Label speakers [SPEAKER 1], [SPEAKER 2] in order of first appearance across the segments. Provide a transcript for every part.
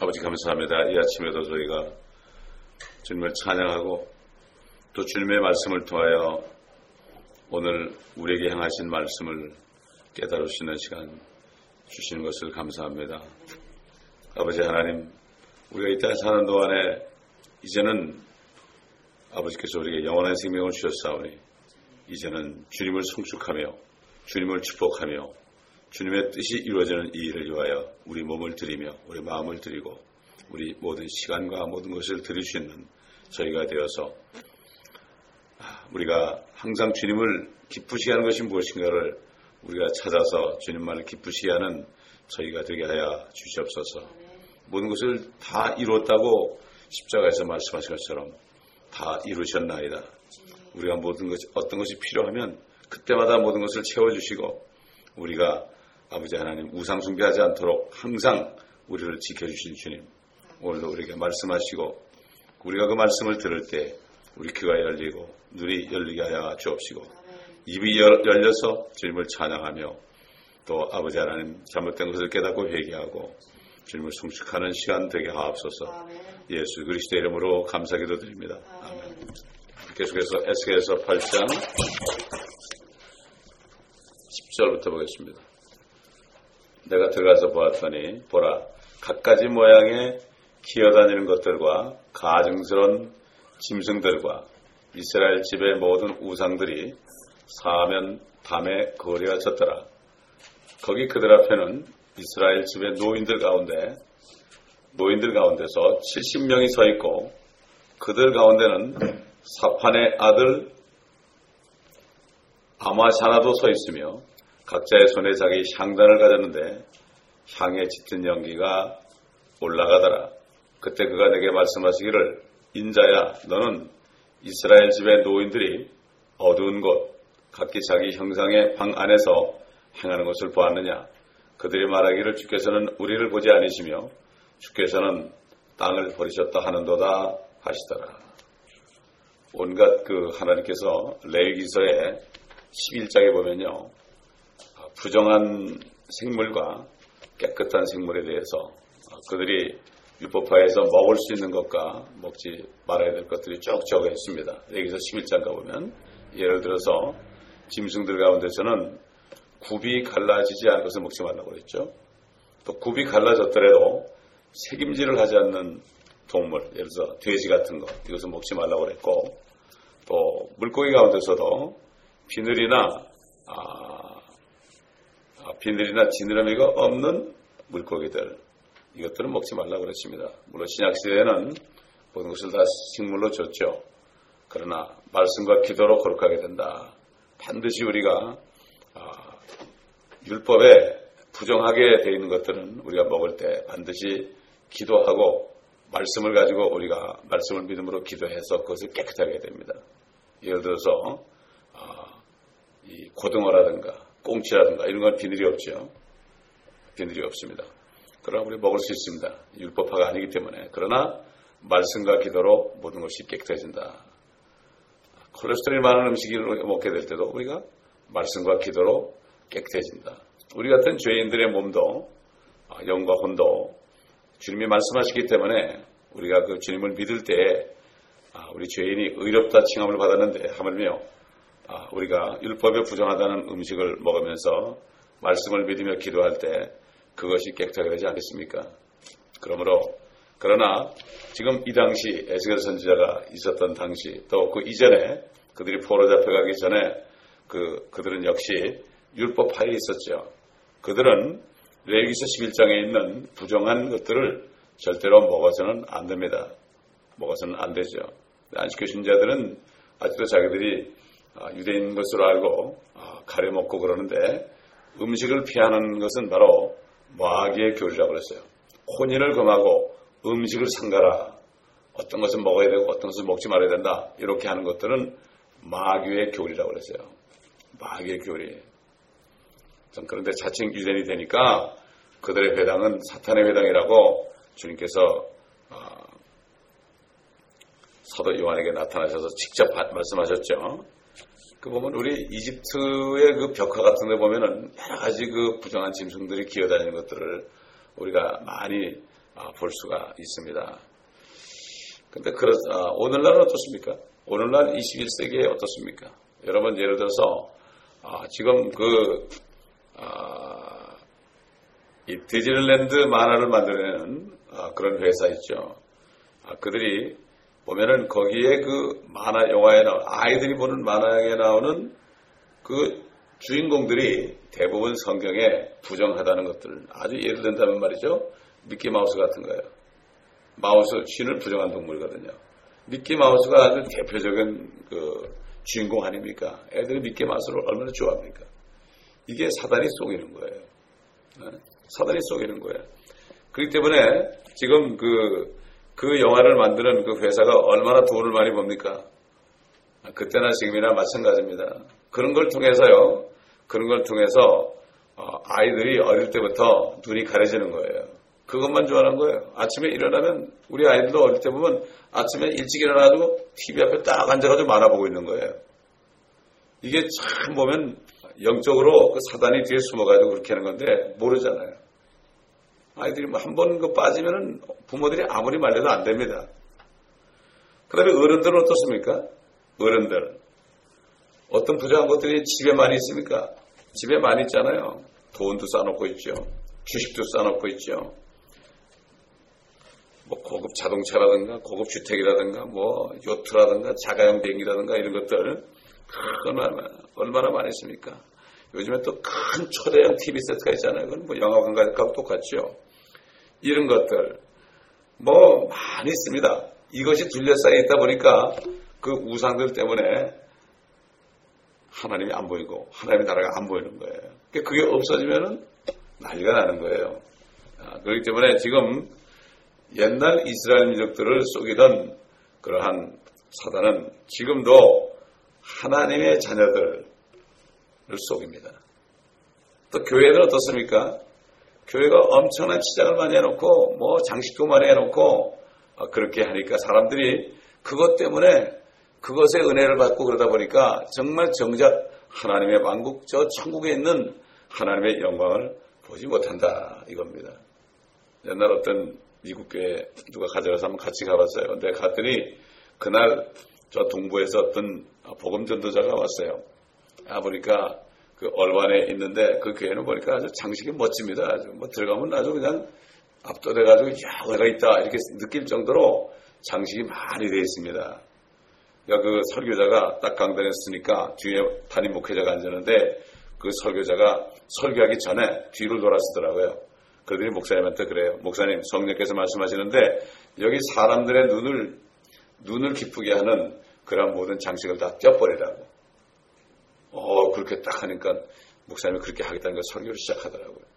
[SPEAKER 1] 아버지 감사합니다. 이 아침에도 저희가 주님을 찬양하고 또 주님의 말씀을 통하여 오늘 우리에게 향하신 말씀을 깨달을 수 있는 시간 주시는 것을 감사합니다. 아버지 하나님, 우리가 이 땅에 사는 동안에 이제는 아버지께서 우리에게 영원한 생명을 주셨사오니 이제는 주님을 성축하며 주님을 축복하며 주님의 뜻이 이루어지는 이 일을 위하여 우리 몸을 드리며 우리 마음을 드리고 우리 모든 시간과 모든 것을 드릴 수 있는 저희가 되어서 우리가 항상 주님을 기쁘시게 하는 것이 무엇인가를 우리가 찾아서 주님만을 기쁘시게 하는 저희가 되게 하여 주시옵소서. 모든 것을 다 이루었다고 십자가에서 말씀하신 것처럼 다 이루셨나이다. 우리가 모든 것, 어떤 것이 필요하면 그때마다 모든 것을 채워주시고 우리가 아버지 하나님 우상 숭배하지 않도록 항상 우리를 지켜주신 주님 오늘도 우리에게 말씀하시고 우리가 그 말씀을 들을 때 우리 귀가 열리고 눈이 열리게 하여 주옵시고 입이 열려서 주님을 찬양하며 또 아버지 하나님 잘못된 것을 깨닫고 회개하고 주님을 성축하는 시간 되게 하옵소서 예수 그리스도 이름으로 감사기도 드립니다. 아멘. 계속해서 에스겔서 8장 10절부터 보겠습니다. 내가 들어가서 보았더니 보라 갖가지 모양의 기어다니는 것들과 가증스러운 짐승들과 이스라엘 집의 모든 우상들이 사면 밤에 거리어졌더라. 거기 그들 앞에는 이스라엘 집의 노인들 가운데 노인들 가운데서 70명이 서 있고 그들 가운데는 사판의 아들 아마샤나도 서 있으며 각자의 손에 자기 향단을 가졌는데 향에 짙은 연기가 올라가더라. 그때 그가 내게 말씀하시기를 인자야 너는 이스라엘 집의 노인들이 어두운 곳 각기 자기 형상의 방 안에서 행하는 것을 보았느냐 그들이 말하기를 주께서는 우리를 보지 않으시며 주께서는 땅을 버리셨다 하는도다 하시더라. 온갖 그 하나님께서 레위기서의 11장에 보면요. 부정한 생물과 깨끗한 생물에 대해서 그들이 율법화에서 먹을 수 있는 것과 먹지 말아야 될 것들이 쭉 적어 있습니다. 여기서 11장 가보면 예를 들어서 짐승들 가운데서는 굽이 갈라지지 않은 것을 먹지 말라고 그랬죠. 또 굽이 갈라졌더라도 책임질을 하지 않는 동물, 예를 들어서 돼지 같은 것, 이것을 먹지 말라고 그랬고, 또 물고기 가운데서도 비늘이나 아, 아, 비늘이나 지느러미가 없는 물고기들 이것들은 먹지 말라고 그랬습니다. 물론 신약 시대에는 모든 것을 다 식물로 줬죠. 그러나 말씀과 기도로 거룩하게 된다. 반드시 우리가 아, 율법에 부정하게 되어 있는 것들은 우리가 먹을 때 반드시 기도하고 말씀을 가지고 우리가 말씀을 믿음으로 기도해서 그것을 깨끗하게 됩니다. 예를 들어서 이 고등어라든가 꽁치라든가 이런 건 비늘이 없죠. 비늘이 없습니다. 그러나 우리 먹을 수 있습니다. 율법화가 아니기 때문에. 그러나 말씀과 기도로 모든 것이 깨끗해진다. 콜레스테롤이 많은 음식을 먹게 될 때도 우리가 말씀과 기도로 깨끗해진다. 우리 같은 죄인들의 몸도 아, 영과 혼도 주님이 말씀하시기 때문에 우리가 그 주님을 믿을 때 아, 우리 죄인이 의롭다 칭함을 받았는데 하물며 아, 우리가 율법에 부정하다는 음식을 먹으면서 말씀을 믿으며 기도할 때 그것이 깨끗하게 되지 않겠습니까? 그러므로 그러나 지금 이 당시 에스겔 선지자가 있었던 당시 또 그 이전에 그들이 포로 잡혀가기 전에 그 그들은 역시 율법 하에 있었죠. 그들은 레기서 11장에 있는 부정한 것들을 절대로 먹어서는 안 됩니다. 먹어서는 안 되죠. 안식교 신자들은 아직도 자기들이 아, 유대인 것으로 알고 아, 가려 먹고 그러는데 음식을 피하는 것은 바로 마귀의 교리라고 그랬어요. 혼인을 금하고 음식을 상가라. 어떤 것은 먹어야 되고 어떤 것은 먹지 말아야 된다. 이렇게 하는 것들은 마귀의 교리라고 그랬어요. 마귀의 교리. 그런데 자칭 유대인이 되니까 그들의 회당은 사탄의 회당이라고 주님께서 아, 사도 요한에게 나타나셔서 직접 말씀하셨죠. 그 보면 우리 이집트의 그 벽화 같은 데 보면은 여러 가지 그 부정한 짐승들이 기어다니는 것들을 우리가 많이 아, 볼 수가 있습니다. 근데 그렇, 아, 오늘날은 어떻습니까? 오늘날 21세기에 어떻습니까? 여러분 예를 들어서 아, 지금 그 아, 이 디즈니랜드 만화를 만들어내는 아, 그런 회사 있죠. 아, 그들이 보면은 거기에 그 만화 영화에 나오 아이들이 보는 만화에 나오는 그 주인공들이 대부분 성경에 부정하다는 것들 아주 예를 든다면 말이죠. 미키 마우스 같은 거예요. 마우스 쥐는 부정한 동물이거든요. 미키 마우스가 아주 대표적인 그 주인공 아닙니까? 애들이 미키 마우스를 얼마나 좋아합니까? 이게 사단이 속이는 거예요. 네? 사단이 속이는 거예요. 그렇기 때문에 지금 그, 그 영화를 만드는 그 회사가 얼마나 돈을 많이 법니까? 그때나 지금이나 마찬가지입니다. 그런 걸 통해서요, 그런 걸 통해서 어, 아이들이 어릴 때부터 눈이 가려지는 거예요. 그것만 좋아하는 거예요. 아침에 일어나면 우리 아이들도 어릴 때 보면 아침에 일찍 일어나가지고 TV 앞에 딱 앉아가지고 만화 보고 있는 거예요. 이게 참 보면 영적으로 그 사단이 뒤에 숨어가지고 그렇게 하는 건데 모르잖아요. 아이들이 뭐 한번 그 빠지면은 부모들이 아무리 말려도 안 됩니다. 그 다음에 어른들은 어떻습니까? 어른들. 어떤 부자한 것들이 집에 많이 있습니까? 집에 많이 있잖아요. 돈도 쌓아놓고 있죠. 주식도 쌓아놓고 있죠. 뭐 고급 자동차라든가 고급 주택이라든가 뭐 요트라든가 자가용 비행기라든가 이런 것들 얼마나, 얼마나 많이 있습니까? 요즘에 또 큰 초대형 TV 세트가 있잖아요. 그건 뭐 영화관 가격하고 똑같죠. 이런 것들 뭐 많이 있습니다. 이것이 둘러싸여 있다 보니까 그 우상들 때문에 하나님이 안 보이고 하나님의 나라가 안 보이는 거예요. 그러니까 그게 없어지면은 난리가 나는 거예요. 아, 그렇기 때문에 지금 옛날 이스라엘 민족들을 속이던 그러한 사단은 지금도 하나님의 자녀들을 속입니다. 또 교회는 어떻습니까? 교회가 엄청난 치장을 많이 해놓고 뭐 장식도 많이 해놓고 어, 그렇게 하니까 사람들이 그것 때문에 그것의 은혜를 받고 그러다 보니까 정말 정작 하나님의 왕국 저 천국에 있는 하나님의 영광을 보지 못한다 이겁니다. 옛날 어떤 미국 교회 누가 가져가서 한번 같이 가봤어요. 근데 갔더니 그날 저 동부에서 어떤 복음 전도자가 왔어요. 아 보니까 그 얼반에 있는데 그 교회는 보니까 아주 장식이 멋집니다. 아주 뭐 들어가면 아주 그냥 압도돼가지고 야 내가 있다 이렇게 느낄 정도로 장식이 많이 되어 있습니다. 그 설교자가 딱 강단에 서으니까 뒤에 담임 목회자가 앉았는데 그 설교자가 설교하기 전에 뒤를 돌아서더라고요. 그들이 목사님한테 그래요. 목사님, 성령께서 말씀하시는데 여기 사람들의 눈을 눈을 기쁘게 하는 그런 모든 장식을 다 떼어버리라고. 어, 그렇게 딱 하니까 목사님이 그렇게 하겠다는 걸 설교를 시작하더라고요.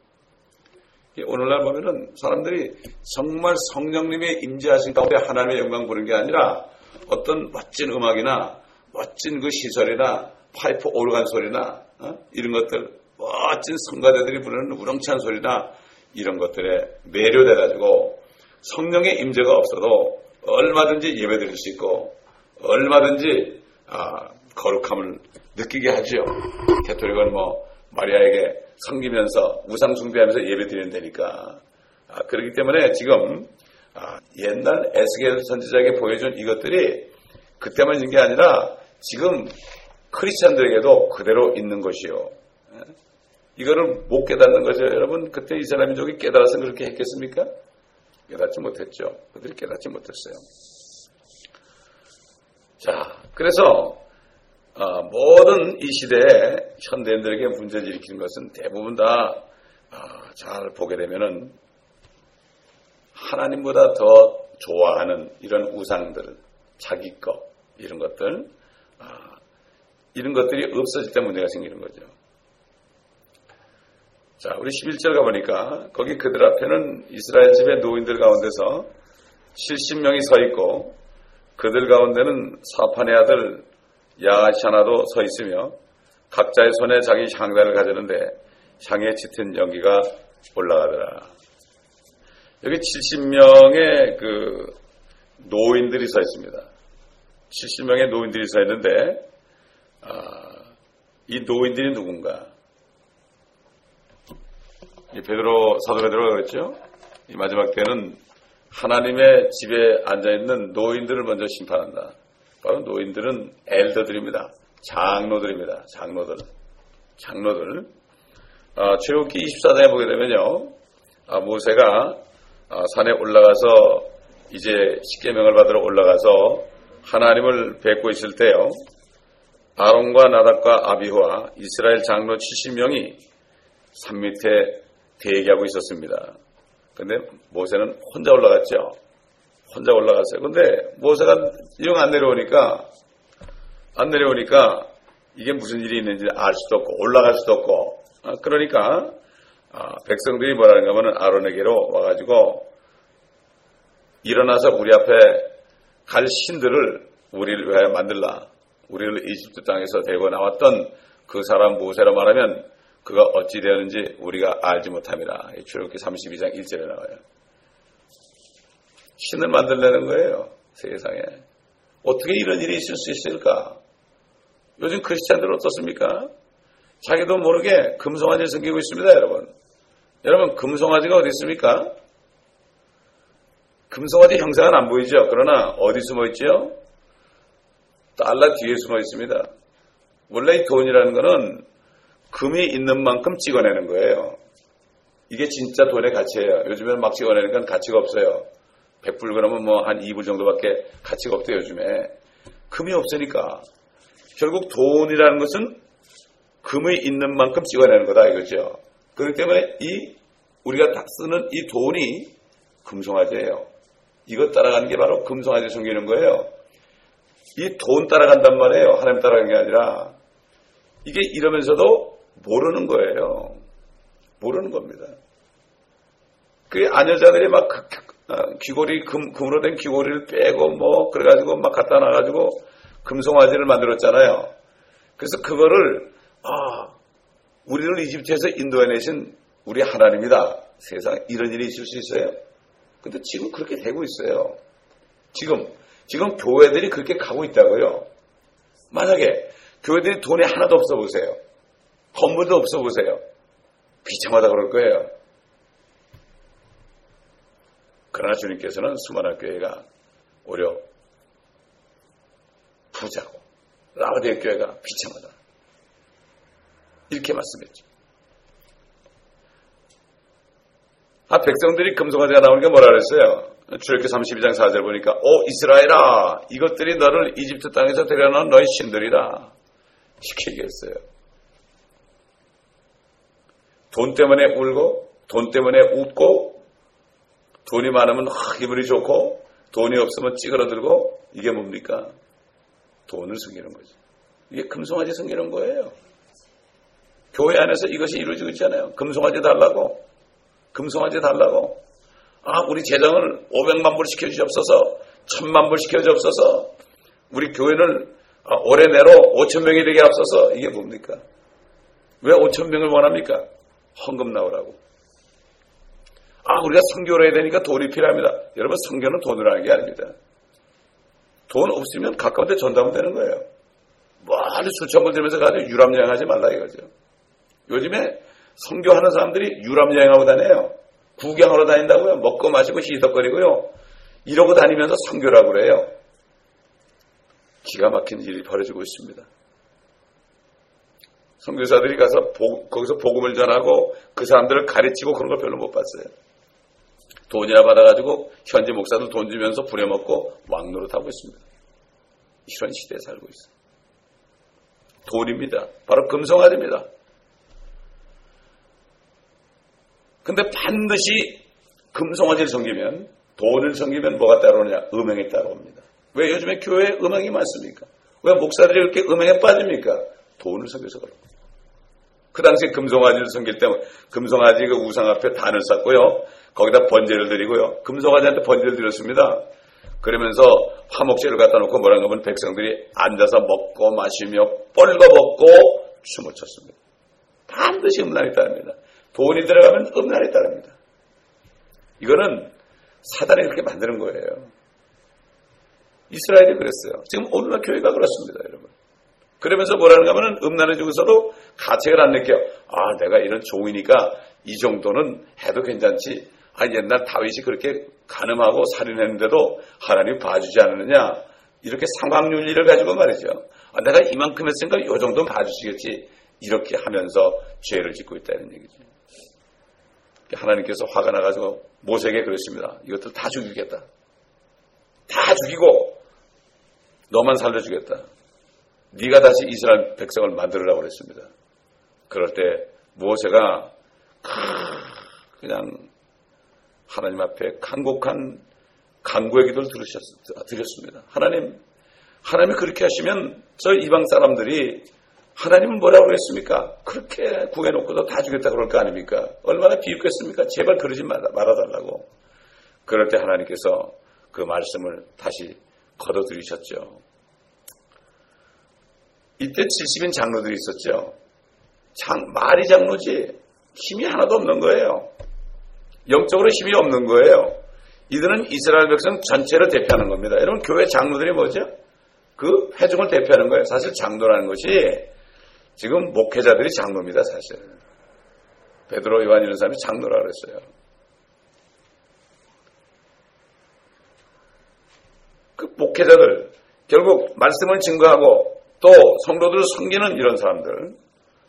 [SPEAKER 1] 오늘날 보면은 사람들이 정말 성령님의 임재하신 가운데 하나님의 영광 보는 게 아니라 어떤 멋진 음악이나 멋진 그 시설이나 파이프 오르간 소리나 어? 이런 것들 멋진 성가대들이 부르는 우렁찬 소리나 이런 것들에 매료돼 가지고 성령의 임재가 없어도 얼마든지 예배드릴 수 있고 얼마든지 아, 거룩함을 느끼게 하지요. 개토릭은 뭐 마리아에게 섬기면서 우상 숭배하면서 예배 드리는 데니까 아, 그렇기 때문에 지금 아, 옛날 에스겔 선지자에게 보여준 이것들이 그때만 있는 게 아니라 지금 크리스찬들에게도 그대로 있는 것이요. 이거를 못 깨닫는 거죠. 여러분, 그때 이스라엘 민족이 깨달아서 그렇게 했겠습니까? 깨닫지 못했죠. 그들이 깨닫지 못했어요. 자, 그래서 어, 모든 이 시대에 현대인들에게 문제를 일으키는 것은 대부분 다잘 어, 보게 되면은 하나님보다 더 좋아하는 이런 우상들, 자기 것 이런 것들 어, 이런 것들이 없어질 때 문제가 생기는 거죠. 자, 우리 11절 가보니까 거기 그들 앞에는 이스라엘 집의 노인들 가운데서 70명이 서 있고 그들 가운데는 사판의 아들 야하샤나도 서 있으며 각자의 손에 자기 향단을 가지는데 향에 짙은 연기가 올라가더라. 여기 70명의 그 노인들이 서 있습니다. 70명의 노인들이 서 있는데 아, 이 노인들이 누군가? 이 베드로 사도 베드로가 그랬죠. 이 마지막 때는 하나님의 집에 앉아 있는 노인들을 먼저 심판한다. 바로 노인들은 엘더들입니다. 장로들입니다. 장로들. 장로들. 아, 출애굽기 24장에 보게 되면요. 아, 모세가 아, 산에 올라가서 이제 십계명을 받으러 올라가서 하나님을 뵙고 있을 때요. 아론과 나답과 아비후와 이스라엘 장로 70명이 산 밑에 대기하고 있었습니다. 근데 모세는 혼자 올라갔죠. 혼자 올라갔어요. 근데 모세가 영 안 내려오니까 안 내려오니까 이게 무슨 일이 있는지 알 수도 없고 올라갈 수도 없고 아, 그러니까 아, 백성들이 뭐라는가 하면 아론에게로 와가지고 일어나서 우리 앞에 갈 신들을 우리를 위하여 만들라. 우리를 이집트 땅에서 데리고 나왔던 그 사람 모세로 말하면 그가 어찌 되었는지 우리가 알지 못함이라. 출애굽기 32장 1절에 나와요. 신을 만들려는 거예요. 세상에. 어떻게 이런 일이 있을 수 있을까? 요즘 크리스찬들은 어떻습니까? 자기도 모르게 금송아지를 섬기고 있습니다, 여러분. 여러분, 금송아지가 어디 있습니까? 금송아지 형상은 안 보이죠? 그러나 어디 숨어 있죠? 달러 뒤에 숨어 있습니다. 원래 이 돈이라는 거는 금이 있는 만큼 찍어내는 거예요. 이게 진짜 돈의 가치예요. 요즘에는 막 찍어내는 건 가치가 없어요. 100불 그러면 뭐한 2불 정도밖에 가치가 없대요, 요즘에. 금이 없으니까. 결국 돈이라는 것은 금이 있는 만큼 찍어내는 거다 이거죠. 그렇기 때문에 이 우리가 다 쓰는 이 돈이 금송아지예요. 이것 따라가는 게 바로 금송아지 숨기는 거예요. 이 돈 따라간단 말이에요. 하나님 따라가는 게 아니라 이게 이러면서도 모르는 거예요. 모르는 겁니다. 그 아녀자들이 막 어, 귀고리 금, 금으로 된 귀고리를 빼고 뭐 그래가지고 막 갖다 놔가지고 금송아지를 만들었잖아요. 그래서 그거를 아 우리를 이집트에서 인도해내신 우리 하나님이다. 세상 이런 일이 있을 수 있어요. 근데 지금 그렇게 되고 있어요. 지금 지금 교회들이 그렇게 가고 있다고요. 만약에 교회들이 돈이 하나도 없어 보세요. 건물도 없어 보세요. 비참하다 그럴 거예요. 그러나 주님께서는 수많은 교회가 오히려 부자고 라바디의 교회가 비참하다. 이렇게 말씀했죠. 아, 백성들이 금송아지가 나오니까 뭐라 그랬어요? 출애굽기 32장 4절 보니까 오 이스라엘아 이것들이 너를 이집트 땅에서 데려놓은 너희 신들이다. 이렇게 얘기했어요. 돈 때문에 울고 돈 때문에 웃고 돈이 많으면 기분이 좋고 돈이 없으면 찌그러들고 이게 뭡니까? 돈을 숨기는 거죠. 이게 금송아지 숨기는 거예요. 교회 안에서 이것이 이루어지고 있잖아요. 금송아지 달라고. 금송아지 달라고. 아, 우리 재정을 500만 불 시켜주옵소서. 1000만 불 시켜주옵소서. 우리 교회를 아, 올해 내로 5천 명이 되게 앞서서 이게 뭡니까? 왜 5천 명을 원합니까? 헌금 나오라고. 아, 우리가 성교를 해야 되니까 돈이 필요합니다. 여러분, 성교는 돈으로 하는 게 아닙니다. 돈 없으면 가까운 데 전담은 되는 거예요. 멀리 수천 번 들면서 가지고 유람 여행하지 말라 이거죠. 요즘에 성교하는 사람들이 유람 여행하고 다녀요. 구경하러 다닌다고요. 먹고 마시고 희덕거리고요. 이러고 다니면서 성교라고 그래요. 기가 막힌 일이 벌어지고 있습니다. 선교사들이 가서 보, 거기서 복음을 전하고 그 사람들을 가르치고 그런 걸 별로 못 봤어요. 돈이나 받아가지고 현지 목사들 돈 주면서 부려먹고 왕노릇하고 있습니다. 이런 시대에 살고 있어요. 돈입니다. 바로 금성아입니다. 근데 반드시 금성아지를 섬기면 돈을 섬기면 뭐가 따라오느냐? 음행이 따라옵니다. 왜 요즘에 교회에 음행이 많습니까? 왜 목사들이 이렇게 음행에 빠집니까? 돈을 섬겨서 거예요. 그 당시에 금송아지를 섬길 때 금송아지 그 우상 앞에 단을 쌓고요. 거기다 번제를 드리고요. 금송아지한테 번제를 드렸습니다. 그러면서 화목제를 갖다 놓고 뭐라는 하면 백성들이 앉아서 먹고 마시며 뻘거벗고 춤을 췄습니다. 반드시 음란이 따릅니다. 돈이 들어가면 음란이 따릅니다. 이거는 사단이 그렇게 만드는 거예요. 이스라엘이 그랬어요. 지금 오늘날 교회가 그렇습니다, 여러분. 그러면서 뭐라는 가 하면 음란을 주고서도 가책을 안 느껴. 아, 내가 이런 종이니까 이 정도는 해도 괜찮지. 아, 옛날 다윗이 그렇게 가늠하고 살인했는데도 하나님 봐주지 않느냐? 이렇게 상황윤리를 가지고 말이죠. 아, 내가 이만큼 했으니까 요 정도는 봐주시겠지. 이렇게 하면서 죄를 짓고 있다는 얘기죠. 하나님께서 화가 나가지고 모세에게 그랬습니다. 이것들 다 죽이겠다. 다 죽이고 너만 살려주겠다. 네가 다시 이스라엘 백성을 만들으라고 그랬습니다. 그럴 때 모세가 그냥 하나님 앞에 간곡한 간구의 기도를 들으셨, 드렸습니다. 하나님, 하나님이 그렇게 하시면 저 이방 사람들이 하나님은 뭐라고 그랬습니까? 그렇게 구해놓고도 다 주겠다 그럴 거 아닙니까? 얼마나 비웃겠습니까? 제발 그러지 말아달라고. 그럴 때 하나님께서 그 말씀을 다시 걸어들이셨죠. 이때 70인 장로들이 있었죠. 장, 말이 장로지 힘이 하나도 없는 거예요. 영적으로 힘이 없는 거예요. 이들은 이스라엘 백성 전체를 대표하는 겁니다. 여러분 교회 장로들이 뭐죠? 그 회중을 대표하는 거예요. 사실 장로라는 것이 지금 목회자들이 장로입니다. 사실. 베드로 요한 이런 사람이 장로라 그랬어요. 그 목회자들 결국 말씀을 증거하고 또 성도들을 섬기는 이런 사람들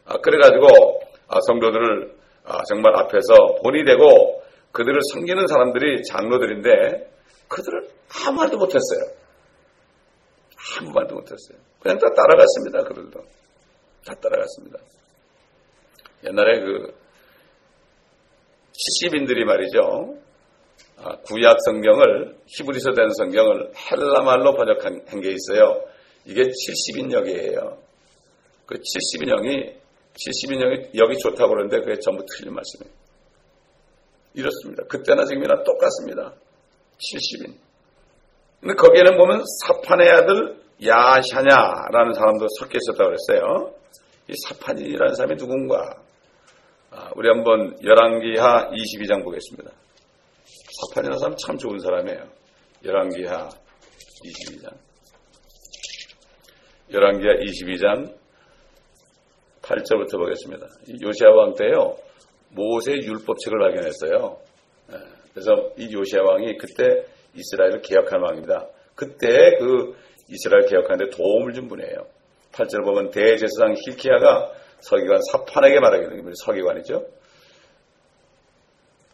[SPEAKER 1] 아, 그래가지고 아, 성도들을 아, 정말 앞에서 본이 되고 그들을 섬기는 사람들이 장로들인데 그들을 아무 말도 못했어요. 아무 말도 못했어요. 그냥 다 따라갔습니다. 그들도 다 따라갔습니다. 옛날에 그 시시빈들이 말이죠. 아, 구약 성경을 히브리서 된 성경을 헬라말로 번역한 게 있어요. 이게 70인역이에요. 그 70인역이 70인역이 여기 좋다고 그러는데 그게 전부 틀린 말씀이에요. 이렇습니다. 그때나 지금이나 똑같습니다. 70인. 근데 거기에는 보면 사판의 아들 야샤냐라는 사람도 섞여 있었다고 그랬어요. 이 사판이라는 사람이 누군가? 아, 우리 한번 열왕기하 22장 보겠습니다. 사판이라는 사람 참 좋은 사람이에요. 열왕기하 22장. 열왕기하 22장 8절부터 보겠습니다. 요시아 왕 때요. 모세 율법책을 발견했어요. 예, 그래서 이 요시아 왕이 그때 이스라엘을 개혁한 왕입니다. 그때 그 이스라엘 개혁하는데 도움을 준 분이에요. 8절 보면 대제사장 힐키야가 서기관 사판에게 됩니다. 서기관이죠.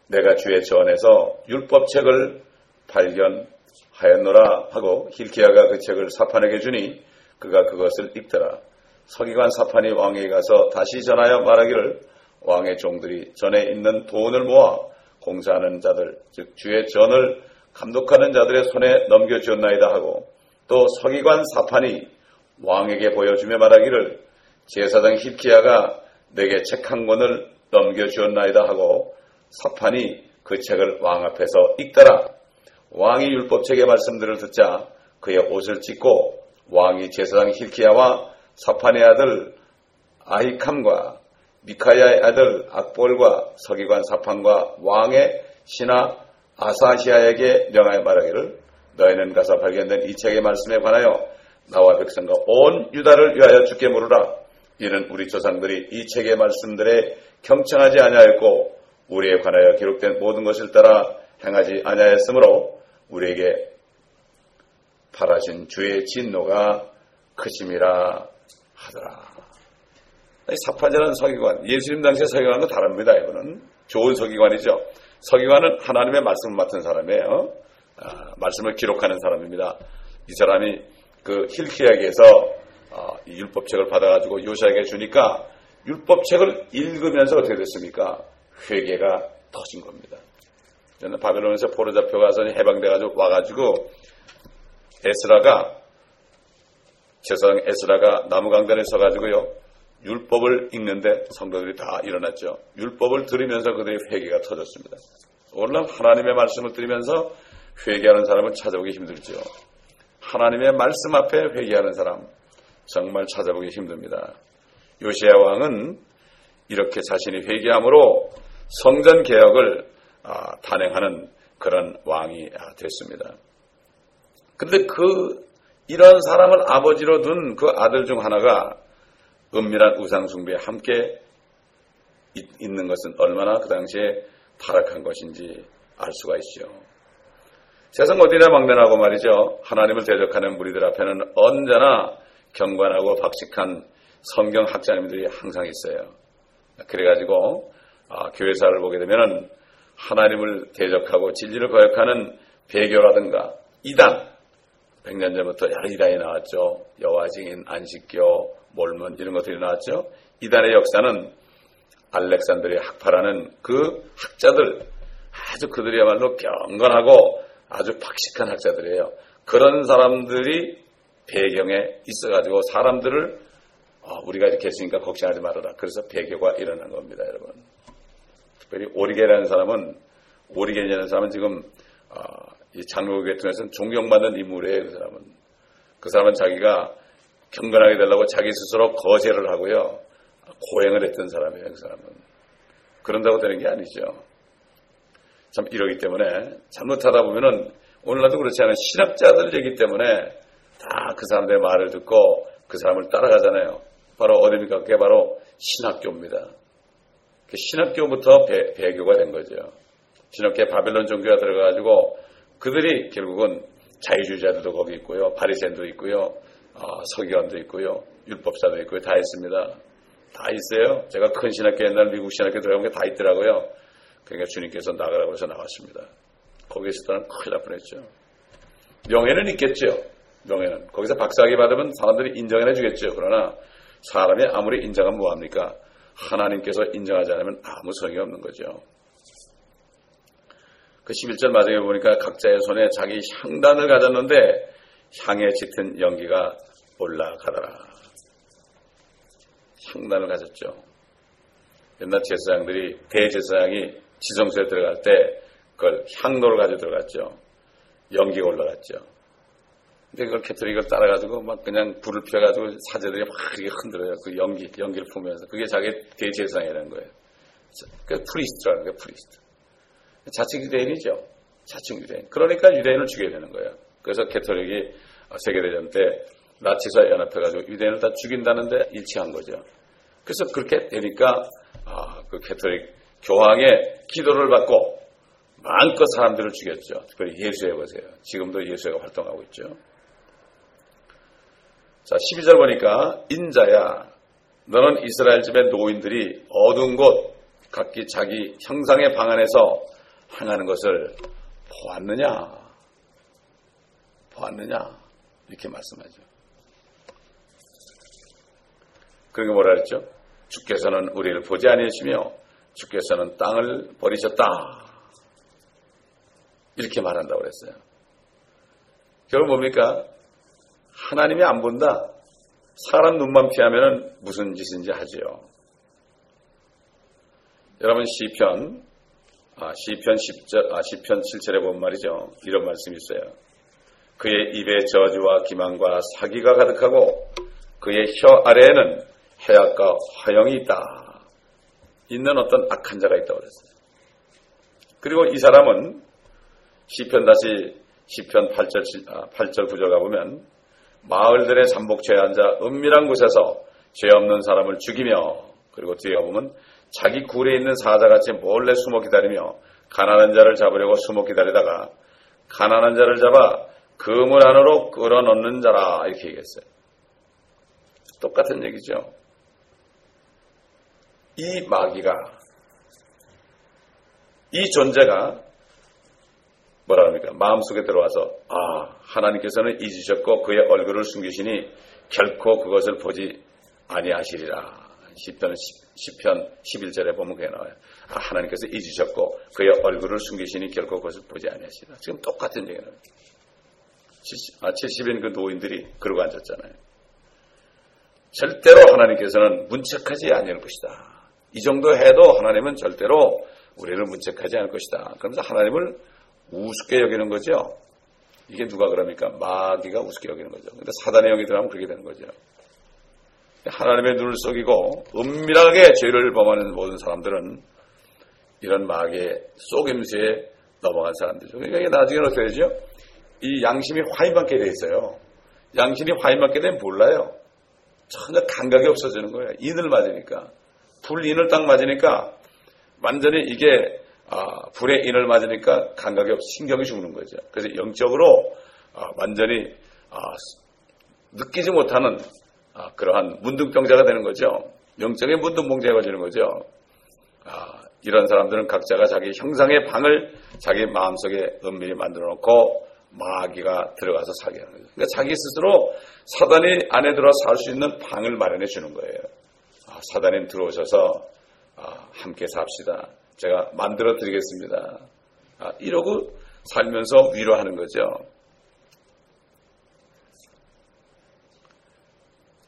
[SPEAKER 1] 내가 주의 전에서 율법책을 발견하였노라 하고 힐키야가 그 책을 사판에게 주니 그가 그것을 읽더라. 서기관 사판이 왕에게 가서 다시 전하여 말하기를 왕의 종들이 전에 있는 돈을 모아 공사하는 자들, 즉 주의 전을 감독하는 자들의 손에 넘겨주었나이다 하고 또 서기관 사판이 왕에게 보여주며 말하기를 제사장 히키야가 내게 책 한 권을 넘겨주었나이다 하고 사판이 그 책을 왕 앞에서 읽더라. 왕이 율법책의 말씀들을 듣자 그의 옷을 찢고 왕이 제사장 히키야와 사판의 아들 아히캄과 미카야의 아들 악볼과 서기관 사판과 왕의 신하 아사시아에게 명하여 말하기를 너희는 가서 발견된 이 책의 말씀에 관하여 나와 백성과 온 유다를 위하여 죽게 물으라. 이는 우리 조상들이 이 책의 말씀들에 경청하지 아니하였고 우리에 관하여 기록된 모든 것을 따라 행하지 아니하였으므로 우리에게 바라신 주의 진노가 크심이라 하더라. 사파제라는 서기관, 예수님 당시에 서기관과 다릅니다. 이거는 좋은 서기관이죠. 서기관은 하나님의 말씀을 맡은 사람이에요. 아, 말씀을 기록하는 사람입니다. 이 사람이 그 힐키야에게서 어, 율법책을 받아가지고 요시아에게 주니까 율법책을 읽으면서 어떻게 됐습니까? 회개가 터진 겁니다. 저는 바벨론에서 포로 잡혀가서 해방돼가지고 와가지고 에스라가 제사장 에스라가 나무 강단에 서가지고요 율법을 읽는데 성도들이 다 일어났죠. 율법을 들으면서 그들의 회개가 터졌습니다. 오늘날 하나님의 말씀을 들으면서 회개하는 사람을 찾아보기 힘들죠. 하나님의 말씀 앞에 회개하는 사람 정말 찾아보기 힘듭니다. 요시아 왕은 이렇게 자신이 회개함으로 성전 개혁을 아, 단행하는 그런 왕이 아, 됐습니다. 그런데 그 이런 사람을 아버지로 둔 그 아들 중 하나가 은밀한 우상숭배에 함께 있는 것은 얼마나 그 당시에 타락한 것인지 알 수가 있죠. 세상 어디나 막론하고 말이죠. 하나님을 대적하는 무리들 앞에는 언제나 경관하고 박식한 성경 학자님들이 항상 있어요. 그래가지고 아, 교회사를 보게 되면은 하나님을 대적하고 진리를 거역하는 배교라든가 이단 100년 전부터 여러 이단이 나왔죠. 여화증인, 안식교, 몰몬 이런 것들이 나왔죠. 이단의 역사는 알렉산드리아 학파라는 그 학자들 아주 그들이야말로 경건하고 아주 박식한 학자들이에요. 그런 사람들이 배경에 있어가지고 사람들을 어, 우리가 이렇게 했으니까 걱정하지 말아라. 그래서 배교가 일어난 겁니다, 여러분. 특별히 오리게라는 사람은 오리게라는 사람은 지금 어, 이 장로교 계통에서는 존경받는 인물이에요. 그 사람은 그 사람은 자기가 경건하게 되려고 자기 스스로 거제를 하고요 고행을 했던 사람이에요. 그 사람은 그런다고 되는 게 아니죠. 참 이러기 때문에 잘못하다 보면은 오늘날도 그렇지 않은 신학자들 얘기 때문에 다 그 사람들의 말을 듣고 그 사람을 따라가잖아요. 바로 어디입니까? 그게 바로 신학교입니다. 그 신학교부터 배, 배교가 된 거죠. 신학교에 바벨론 종교가 들어가가지고 그들이 결국은 자유주의자들도 거기 있고요. 바리새인도 있고요. 어, 서기관도 있고요. 율법사도 있고요. 다 있습니다. 다 있어요. 제가 큰 신학교 옛날 미국 신학교 들어가면 다 있더라고요. 그러니까 주님께서 나가라고 해서 나왔습니다. 거기에 있었다는 큰일 날 뻔했죠. 명예는 있겠죠. 명예는. 거기서 박사학위 받으면 사람들이 인정해 주겠죠. 그러나 사람이 아무리 인정하면 뭐합니까? 하나님께서 인정하지 않으면 아무 소용이 없는 거죠. 그 11절 마지막에 보니까 각자의 손에 자기 향단을 가졌는데 향에 짙은 연기가 올라가더라. 향단을 가졌죠. 옛날 제사장들이 대제사장이 지성소에 들어갈 때 그걸 향로를 가지고 들어갔죠. 연기가 올라갔죠. 근데 그걸 캐토릭을 따라가지고 막 그냥 불을 피워가지고 사제들이 막 이렇게 흔들어요. 그 연기, 연기를 품으면서. 그게 자기 대제사장이라는 거예요. 그 priest라는 거예요, priest. 자칭 유대인이죠. 자칭 유대인. 그러니까 유대인을 죽여야 되는 거예요. 그래서 Catholic이 세계대전 때 나치와 연합해가지고 유대인을 다 죽인다는데 일치한 거죠. 그래서 그렇게 되니까 아, 그 캐토릭 교황의 기도를 받고 마음껏 사람들을 죽였죠. 특별히 예수회 보세요. 지금도 예수회가 활동하고 있죠. 자, 12절 보니까 인자야 너는 이스라엘 집의 노인들이 어두운 곳 각기 자기 형상의 방 안에서 행하는 것을 보았느냐? 보았느냐? 이렇게 말씀하죠. 그러니까 뭐라 그랬죠? 주께서는 우리를 보지 아니하시며 주께서는 땅을 버리셨다. 이렇게 말한다고 그랬어요. 결국 뭡니까? 하나님이 안 본다. 사람 눈만 피하면 무슨 짓인지 하지요. 여러분 시편 아, 시편 10절, 아, 시편 7절에 보면 말이죠. 이런 말씀이 있어요. 그의 입에 저주와 기만과 사기가 가득하고 그의 혀 아래에는 해악과 화영이 있다. 있는 어떤 악한 자가 있다고 그랬어요. 그리고 이 사람은 시편 다시 시편 8절, 8절 9절 가보면 마을들의 삼복처에 앉아 은밀한 곳에서 죄 없는 사람을 죽이며 그리고 뒤에 가보면 자기 굴에 있는 사자같이 몰래 숨어 기다리며 가난한 자를 잡으려고 숨어 기다리다가 가난한 자를 잡아 그물 안으로 끌어넣는 자라 이렇게 얘기했어요. 똑같은 얘기죠. 이 마귀가 이 존재가 뭐라 합니까? 마음속에 들어와서 아 하나님께서는 잊으셨고 그의 얼굴을 숨기시니 결코 그것을 보지 아니하시리라. 시편 10편 11절에 보면 그게 나와요. 아, 하나님께서 잊으셨고 그의 얼굴을 숨기시니 결코 그것을 보지 아니하시리라. 지금 똑같은 얘기는 70, 아, 70인 그 노인들이 그러고 앉았잖아요. 절대로 하나님께서는 문책하지 아니할 것이다. 이 정도 해도 하나님은 절대로 우리를 문책하지 않을 것이다. 그러면서 하나님을 우습게 여기는 거죠. 이게 누가 그럽니까? 마귀가 우습게 여기는 거죠. 근데 사단의 영이 들어가면 그렇게 되는 거죠. 하나님의 눈을 속이고 은밀하게 죄를 범하는 모든 사람들은 이런 마귀의 속임수에 넘어간 사람들이죠. 그러니까 이게 나중에는 어떻게 되죠? 이 양심이 화인받게 돼 있어요. 양심이 화인받게 되면 몰라요. 전혀 감각이 없어지는 거예요. 인을 맞으니까. 불인을 딱 맞으니까 완전히 이게 아, 불의 인을 맞으니까 감각이 없어 신경이 죽는 거죠. 그래서 영적으로 아, 완전히 아, 느끼지 못하는 아, 그러한 문둥병자가 되는 거죠. 영적인 문둥병자가 되는 거죠. 아, 이런 사람들은 각자가 자기 형상의 방을 자기 마음속에 은밀히 만들어 놓고 마귀가 들어가서 살게 하는 거죠. 그러니까 자기 스스로 사단이 안에 들어 살수 있는 방을 마련해 주는 거예요. 아, 사단님 들어오셔서 아, 함께 삽시다. 제가 만들어 드리겠습니다. 아, 이러고 살면서 위로하는 거죠.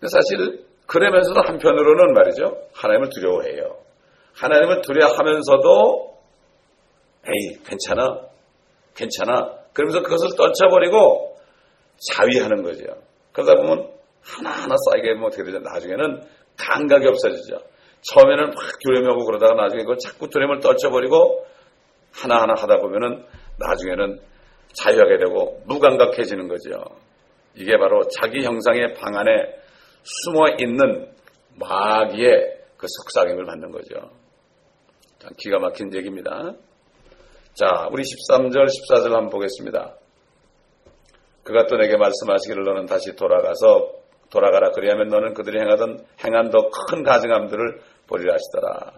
[SPEAKER 1] 사실 그러면서도 한편으로는 말이죠. 하나님을 두려워해요. 하나님을 두려워하면서도 에이 괜찮아 괜찮아 그러면서 그것을 떨쳐버리고 자위하는 거죠. 그러다 보면 하나하나 쌓이게 되면 어떻게 되죠? 나중에는 감각이 없어지죠. 처음에는 막 두려움이 오고 그러다가 나중에 그걸 자꾸 두려움을 떨쳐버리고 하나하나 하다 보면은 나중에는 자유하게 되고 무감각해지는 거죠. 이게 바로 자기 형상의 방 안에 숨어 있는 마귀의 그 속삭임을 받는 거죠. 기가 막힌 얘기입니다. 자, 우리 13절, 14절 한번 보겠습니다. 그가 또 내게 말씀하시기를 너는 다시 돌아가서 돌아가라 그리하면 너는 그들이 행하던 행한 더 큰 가증함들을 보리라 하시더라.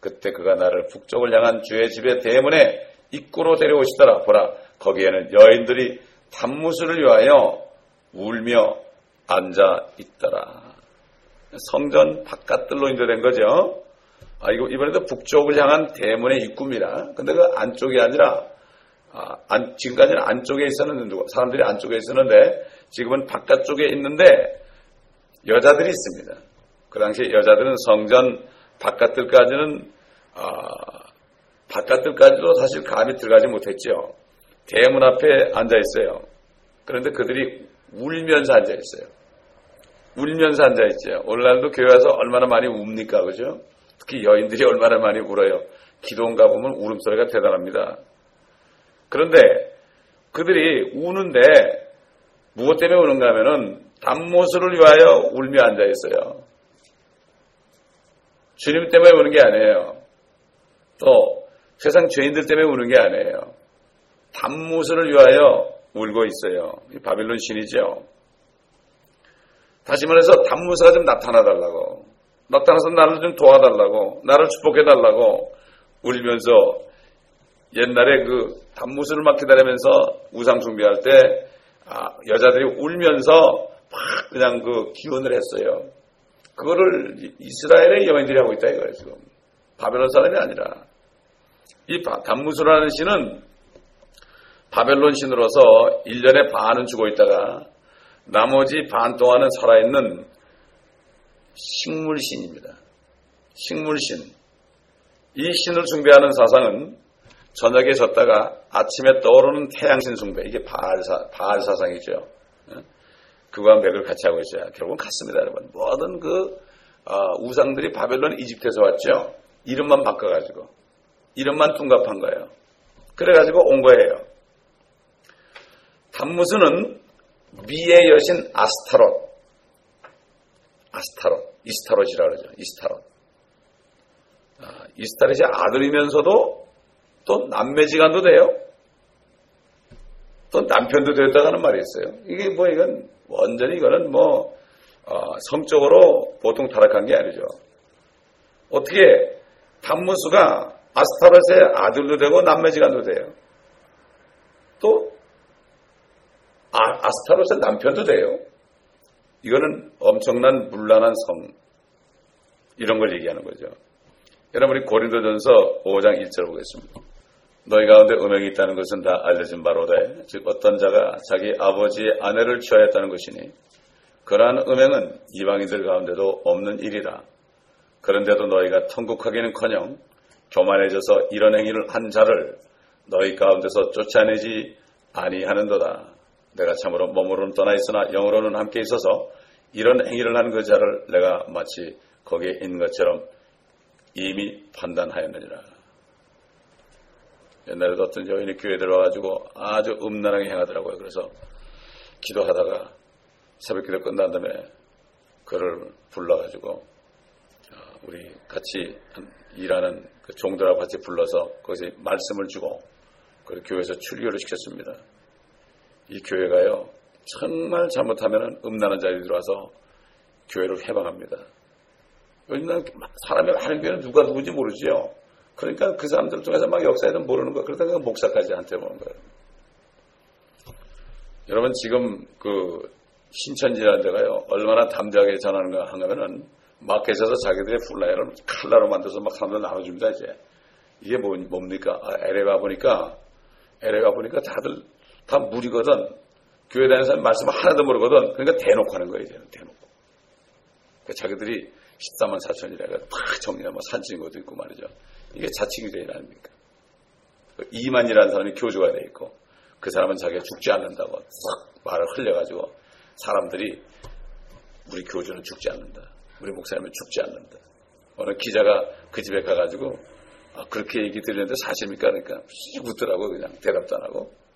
[SPEAKER 1] 그때 그가 나를 북쪽을 향한 주의 집의 대문에 입구로 데려오시더라. 보라 거기에는 여인들이 단무술을 위하여 울며 앉아 있더라. 성전 바깥들로 인도된 거죠. 아, 이거 이번에도 북쪽을 향한 대문의 입구입니다. 근데 그 안쪽이 아니라 아, 안, 지금까지는 안쪽에 있었는데 사람들이 안쪽에 있었는데 지금은 바깥쪽에 있는데 여자들이 있습니다. 그 당시 여자들은 성전 바깥들까지는 아, 바깥들까지도 사실 감이 들어가지 못했죠. 대문 앞에 앉아 있어요. 그런데 그들이 울면서 앉아 있어요. 울면서 앉아 있죠. 오늘날도 교회 와서 얼마나 많이 웁니까, 그죠? 특히 여인들이 얼마나 많이 울어요. 기도원 가 보면 울음소리가 대단합니다. 그런데 그들이 우는데 무엇 때문에 우는가 하면은 단모술을 위하여 울며 앉아 있어요. 주님 때문에 우는 게 아니에요. 또 세상 죄인들 때문에 우는 게 아니에요. 단모술을 위하여 울고 있어요. 바빌론 신이죠. 다시 말해서 단무사가 좀 나타나달라고. 나타나서 나를 좀 도와달라고. 나를 축복해달라고. 울면서 옛날에 그 단무술을 막 기다리면서 우상 숭배할 때 아, 여자들이 울면서 막 그냥 그 기원을 했어요. 그거를 이스라엘의 여인들이 하고 있다 이거예요 지금. 바벨론 사람이 아니라 이 단무술하는 신은 바벨론 신으로서 1년에 반은 죽어 있다가 나머지 반 동안은 살아있는 식물신입니다. 식물신. 이 신을 숭배하는 사상은 저녁에 졌다가 아침에 떠오르는 태양신 숭배. 이게 바알사, 바알사상이죠. 어? 그와 맥을 같이 하고 있어요. 결국은 같습니다, 여러분. 모든 그, 어, 우상들이 바벨론 이집트에서 왔죠. 이름만 바꿔가지고. 이름만 둔갑한 거예요. 그래가지고 온 거예요. 단무스는 미의 여신 아스타롯. 아스타롯. 이스타롯이라 그러죠. 이스타롯. 아, 이스타롯이 아들이면서도 또 남매지간도 돼요. 또 남편도 되었다가는 말이 있어요. 이게 뭐 이건 완전히 이거는 뭐 어, 성적으로 보통 타락한 게 아니죠. 어떻게 단무수가 아스타롯의 아들도 되고 남매지간도 돼요. 또 아, 아스타롯의 남편도 돼요. 이거는 엄청난 문란한 성 이런 걸 얘기하는 거죠. 여러분이 고린도전서 5장 1절 보겠습니다. 너희 가운데 음행이 있다는 것은 다 알려진 바로되 즉 어떤 자가 자기 아버지의 아내를 취하였다는 것이니 그러한 음행은 이방인들 가운데도 없는 일이라. 그런데도 너희가 통곡하기는커녕 교만해져서 이런 행위를 한 자를 너희 가운데서 쫓아내지 아니하는도다. 내가 참으로 몸으로는 떠나 있으나 영으로는 함께 있어서 이런 행위를 하는 그 자를 내가 마치 거기에 있는 것처럼 이미 판단하였느니라. 옛날에도 어떤 여인이 교회 들어와가지고 아주 음란하게 행하더라고요. 그래서 기도하다가 새벽 기도 끝난 다음에 그를 불러가지고 어, 우리 같이 일하는 그 종들하고 같이 불러서 거기서 말씀을 주고 그 교회에서 출교를 시켰습니다. 이 교회가요 정말 잘못하면 음란한 자들이 들어와서 교회를 훼방합니다. 요즘은 사람이 많은 교회는 누가 누군지 모르지요. 그러니까 그 사람들 중에서 막 역사에도 모르는 거 그러다가 목사까지 한테 보는 거예요. 여러분 지금 그 신천지라는 데가요 얼마나 담대하게 전하는가 하면은 마켓에서 자기들의 flyer를 칼라로 만들어서 막 사람들 나눠줍니다 이제 이게 뭐, 뭡니까 아, LA 가 보니까 LA 가 보니까 다들 다 무리거든. 교회 다니는 사람 말씀 하나도 모르거든. 그러니까 대놓고 하는 거예요 대놓고. 그러니까 자기들이 14만 4천이라 팍 정리하면 뭐 산증인 것도 있고 말이죠. 이게 자칭유대인 아닙니까? 2만이라는 사람이 교주가 돼 있고 그 사람은 자기가 죽지 않는다고 싹 말을 흘려가지고 사람들이 우리 교주는 죽지 않는다. 우리 목사님은 죽지 않는다. 어느 기자가 그 집에 가가지고 아, 그렇게 얘기 들리는데 사실입니까? 그러니까 씩 웃더라고 그냥. 대답도 안 하고. 아,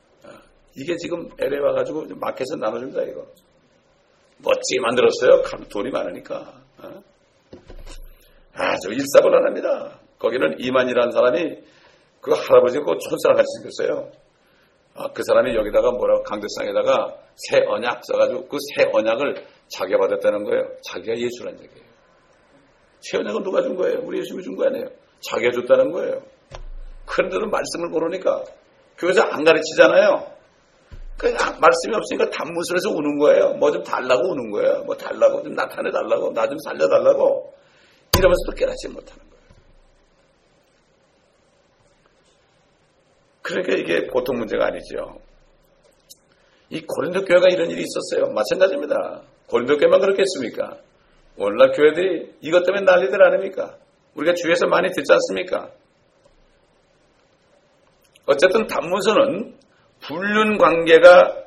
[SPEAKER 1] 이게 지금 LA 와가지고 마켓에 나눠준다 이거 멋지게 만들었어요. 돈이 많으니까 아, 아주 일사불란합니다. 거기는 이만이라는 사람이 그 할아버지가 그 촌사람 같이 생겼어요. 아, 그 사람이 여기다가 뭐라고 강대상에다가 새 언약 써가지고 그 새 언약을 자기가 받았다는 거예요. 자기가 예수란 얘기예요. 새 언약은 누가 준 거예요? 우리 예수님이 준 거 아니에요. 자기가 줬다는 거예요. 그런데도 말씀을 모르니까 교회에서 안 가르치잖아요. 그 말씀이 없으니까 단무술에서 우는 거예요. 뭐 좀 달라고 우는 거예요. 뭐 달라고 좀 나타내 달라고 나 좀 살려달라고 이러면서도 깨닫지 못하는 거예요. 그러니까 이게 보통 문제가 아니죠. 이 고린도 교회가 이런 일이 있었어요. 마찬가지입니다. 고린도 교회만 그렇겠습니까? 오늘날 교회들이 이것 때문에 난리들 아닙니까? 우리가 주위에서 많이 듣지 않습니까? 어쨌든 단문서는 불륜 관계가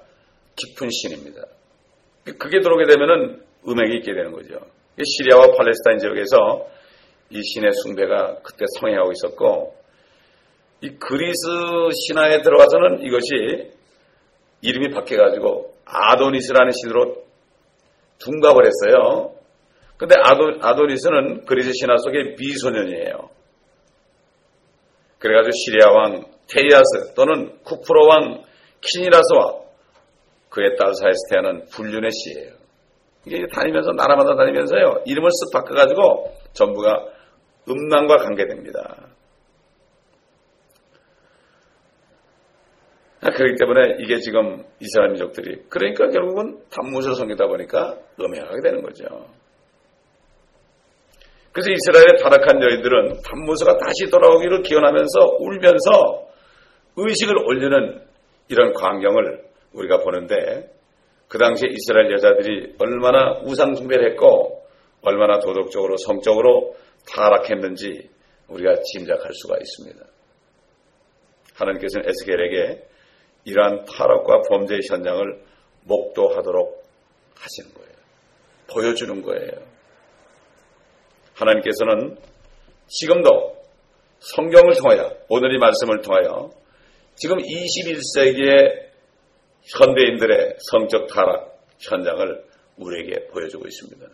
[SPEAKER 1] 깊은 신입니다. 그게 들어오게 되면은 음악이 있게 되는 거죠. 시리아와 팔레스타인 지역에서 이 신의 숭배가 그때 성행하고 있었고 이 그리스 신화에 들어가서는 이것이 이름이 바뀌어가지고 아도니스라는 신으로 둔갑을 했어요. 근데 아도, 아도니스는 그리스 신화 속의 미소년이에요. 그래가지고 시리아 왕 테이아스 또는 쿠프로 왕 키니라스와 그의 딸 사이스테아는 불륜의 씨예요. 이게 다니면서 나라마다 다니면서요 이름을 쓱 바꿔가지고 전부가 음란과 관계됩니다. 아, 그렇기 때문에 이게 지금 이스라엘 민족들이 그러니까 결국은 단무서 성이다 보니까 음해하게 되는 거죠. 그래서 이스라엘의 타락한 여인들은 단무서가 다시 돌아오기를 기원하면서 울면서 의식을 올리는 이런 광경을 우리가 보는데 그 당시에 이스라엘 여자들이 얼마나 우상숭배를 했고 얼마나 도덕적으로 성적으로 타락했는지 우리가 짐작할 수가 있습니다. 하나님께서는 에스겔에게 이러한 타락과 범죄의 현장을 목도하도록 하시는 거예요. 보여주는 거예요. 하나님께서는 지금도 성경을 통하여 오늘 이 말씀을 통하여 지금 21세기의 현대인들의 성적 타락 현장을 우리에게 보여주고 있습니다.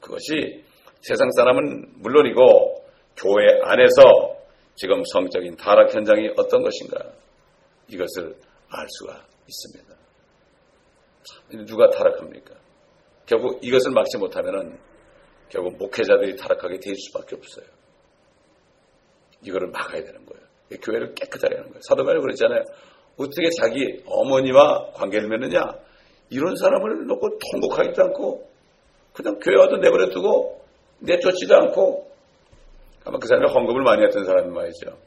[SPEAKER 1] 그것이 세상 사람은 물론이고 교회 안에서 지금 성적인 타락 현장이 어떤 것인가 이것을 알 수가 있습니다. 누가 타락합니까? 결국 이것을 막지 못하면 결국 목회자들이 타락하게 될 수밖에 없어요. 이거를 막아야 되는 거예요. 교회를 깨끗하게 하는 거예요. 사도 바울이 그랬잖아요. 어떻게 자기 어머니와 관계를 맺느냐? 이런 사람을 놓고 통곡하지도 않고 그냥 교회 와도 내버려 두고 내쫓지도 않고 아마 그 사람이 헌금을 많이 했던 사람이 말이죠.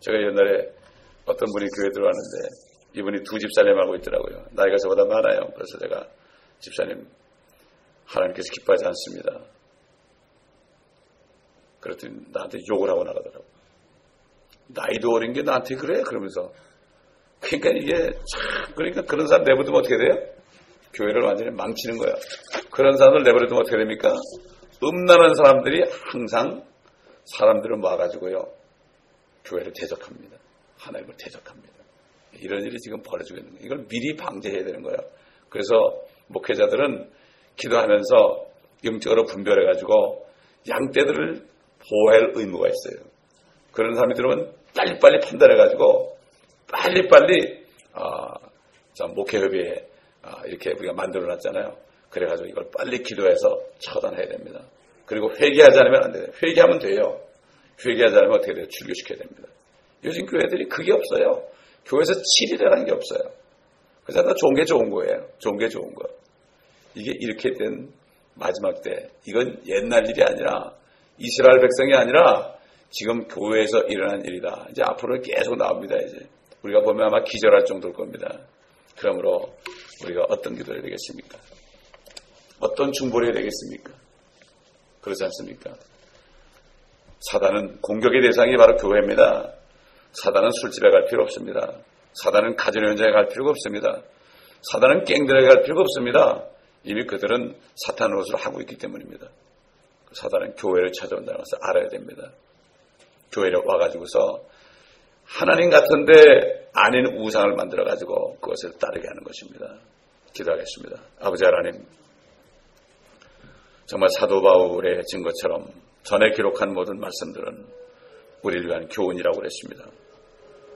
[SPEAKER 1] 제가 옛날에 어떤 분이 교회 들어왔는데 이분이 두 집사님 하고 있더라고요. 나이가 저보다 많아요. 그래서 제가 집사님 하나님께서 기뻐하지 않습니다. 그랬더니 나한테 욕을 하고 나가더라고. 나이도 어린 게 나한테 그래? 그러면서. 그러니까 이게 참, 그러니까 그런 사람 내버려두면 어떻게 돼요? 교회를 완전히 망치는 거야. 그런 사람을 내버려두면 어떻게 됩니까? 음란한 사람들이 항상 사람들을 모아가지고요. 교회를 대적합니다. 하나님을 대적합니다. 이런 일이 지금 벌어지고 있는 거예요. 이걸 미리 방지해야 되는 거예요. 그래서 목회자들은 기도하면서 영적으로 분별해가지고 양떼들을 보호할 의무가 있어요. 그런 사람이 들어오면 빨리빨리 판단해가지고 빨리빨리 아, 자, 목회협의회 아, 이렇게 우리가 만들어놨잖아요. 그래가지고 이걸 빨리 기도해서 처단해야 됩니다. 그리고 회개하지 않으면 안 돼요. 회개하면 돼요. 회개하지 않으면 어떻게 돼요? 출교시켜야 됩니다. 요즘 교회들이 그게 없어요. 교회에서 7일이라는 게 없어요. 그래서 다 좋은 게 좋은 거예요. 좋은 게 좋은 거. 이게 이렇게 된 마지막 때, 이건 옛날 일이 아니라 이스라엘 백성이 아니라 지금 교회에서 일어난 일이다. 이제 앞으로 계속 나옵니다. 이제 우리가 보면 아마 기절할 정도일 겁니다. 그러므로 우리가 어떤 기도를 되겠습니까? 어떤 중보를 해야 되겠습니까? 그렇지 않습니까? 사단은 공격의 대상이 바로 교회입니다. 사단은 술집에 갈 필요 없습니다. 사단은 가전 현장에 갈 필요가 없습니다. 사단은 깽들에 갈 필요가 없습니다. 이미 그들은 사탄 노릇을 하고 있기 때문입니다. 사단은 교회를 찾아온다는 것을 알아야 됩니다. 교회를 와가지고서 하나님 같은데 아닌 우상을 만들어가지고 그것을 따르게 하는 것입니다. 기도하겠습니다. 아버지 하나님, 정말 사도 바울의 증거처럼 전에 기록한 모든 말씀들은 우리를 위한 교훈이라고 그랬습니다.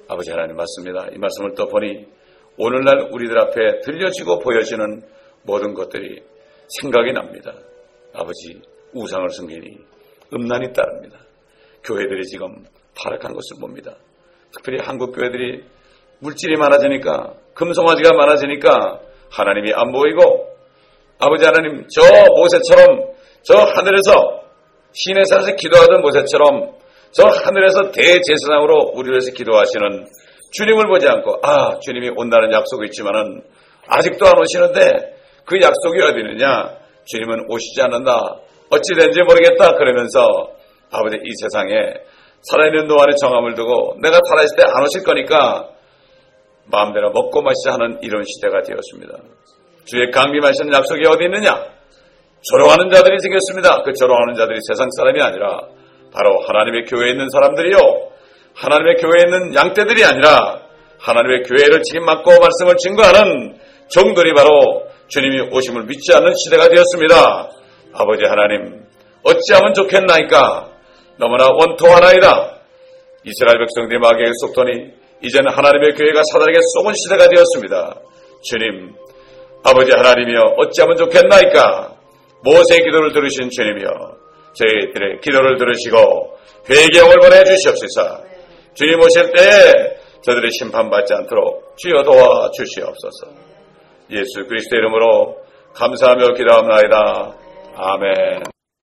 [SPEAKER 1] 아버지 하나님 맞습니다. 이 말씀을 또 보니 오늘날 우리들 앞에 들려지고 보여지는 모든 것들이 생각이 납니다. 아버지 우상을 숨기니 음란이 따릅니다. 교회들이 지금 타락한 것을 봅니다. 특별히 한국 교회들이 물질이 많아지니까 금송아지가 많아지니까 하나님이 안 보이고 아버지 하나님 저 모세처럼 저 하늘에서 신의 산에서 기도하던 모세처럼 저 하늘에서 대제사장으로 우리를 위해서 기도하시는 주님을 보지 않고 아 주님이 온다는 약속이 있지만은 아직도 안 오시는데 그 약속이 어디 있느냐? 주님은 오시지 않는다. 어찌 된지 모르겠다. 그러면서 아버지 이 세상에 살아있는 동안의 정함을 두고 내가 살아있을 때 안 오실 거니까 마음대로 먹고 마시자 하는 이런 시대가 되었습니다. 주의 강림하시는 약속이 어디 있느냐? 조롱하는 자들이 생겼습니다. 그 조롱하는 자들이 세상 사람이 아니라 바로 하나님의 교회에 있는 사람들이요. 하나님의 교회에 있는 양떼들이 아니라 하나님의 교회를 책임맡고 말씀을 증거하는 종들이 바로 주님이 오심을 믿지 않는 시대가 되었습니다. 아버지 하나님, 어찌하면 좋겠나이까? 너무나 원통하나이다. 이스라엘 백성들이 마귀에게 속더니 이제는 하나님의 교회가 사단에게 쏘은 시대가 되었습니다. 주님, 아버지 하나님이여 어찌하면 좋겠나이까? 모세의 기도를 들으신 주님이여 저희들의 기도를 들으시고 회개형을 보내 주시옵소서. 주님 오실 때에 저들이 심판받지 않도록 주여 도와 주시옵소서. 예수 그리스도 이름으로 감사하며 기도합니다. 아멘.